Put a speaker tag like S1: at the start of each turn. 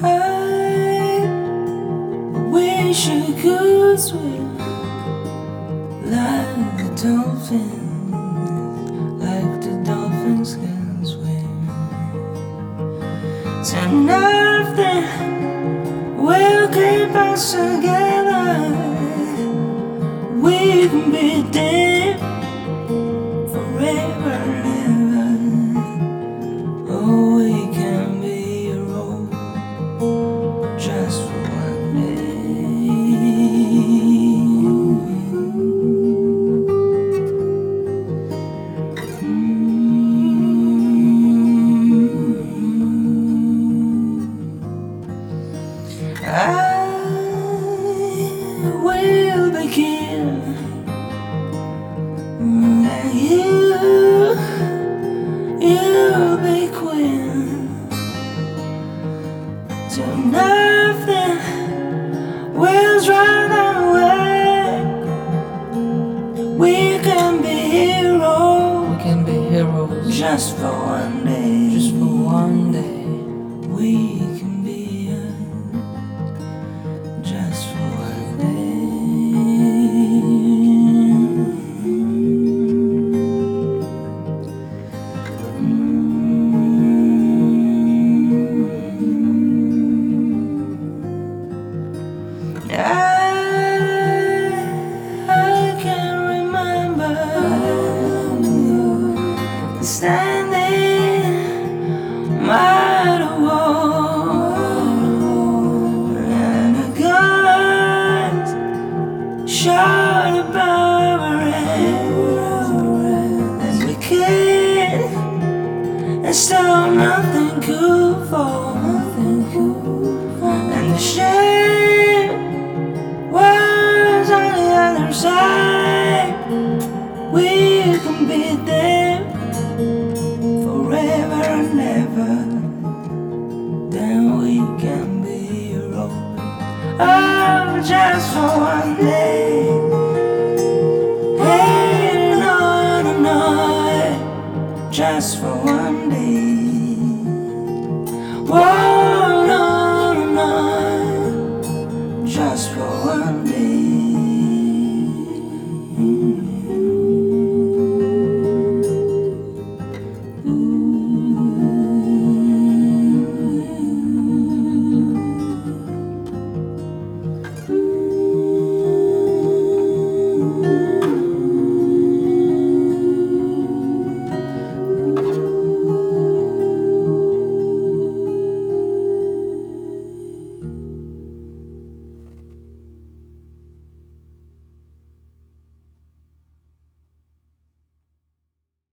S1: I wish you could swim like a dolphin, like the dolphins can swim. So nothing will keep us together. We can be dead. Just for one day. just for one day. We can be young just for one day. Mm. Mm. I, standing the wall. And the guns shot above our heads we came and still nothing could fall. And the shame Just for one day. Hey, no, no, no, just for one day. Whoa, no, no, just for one day.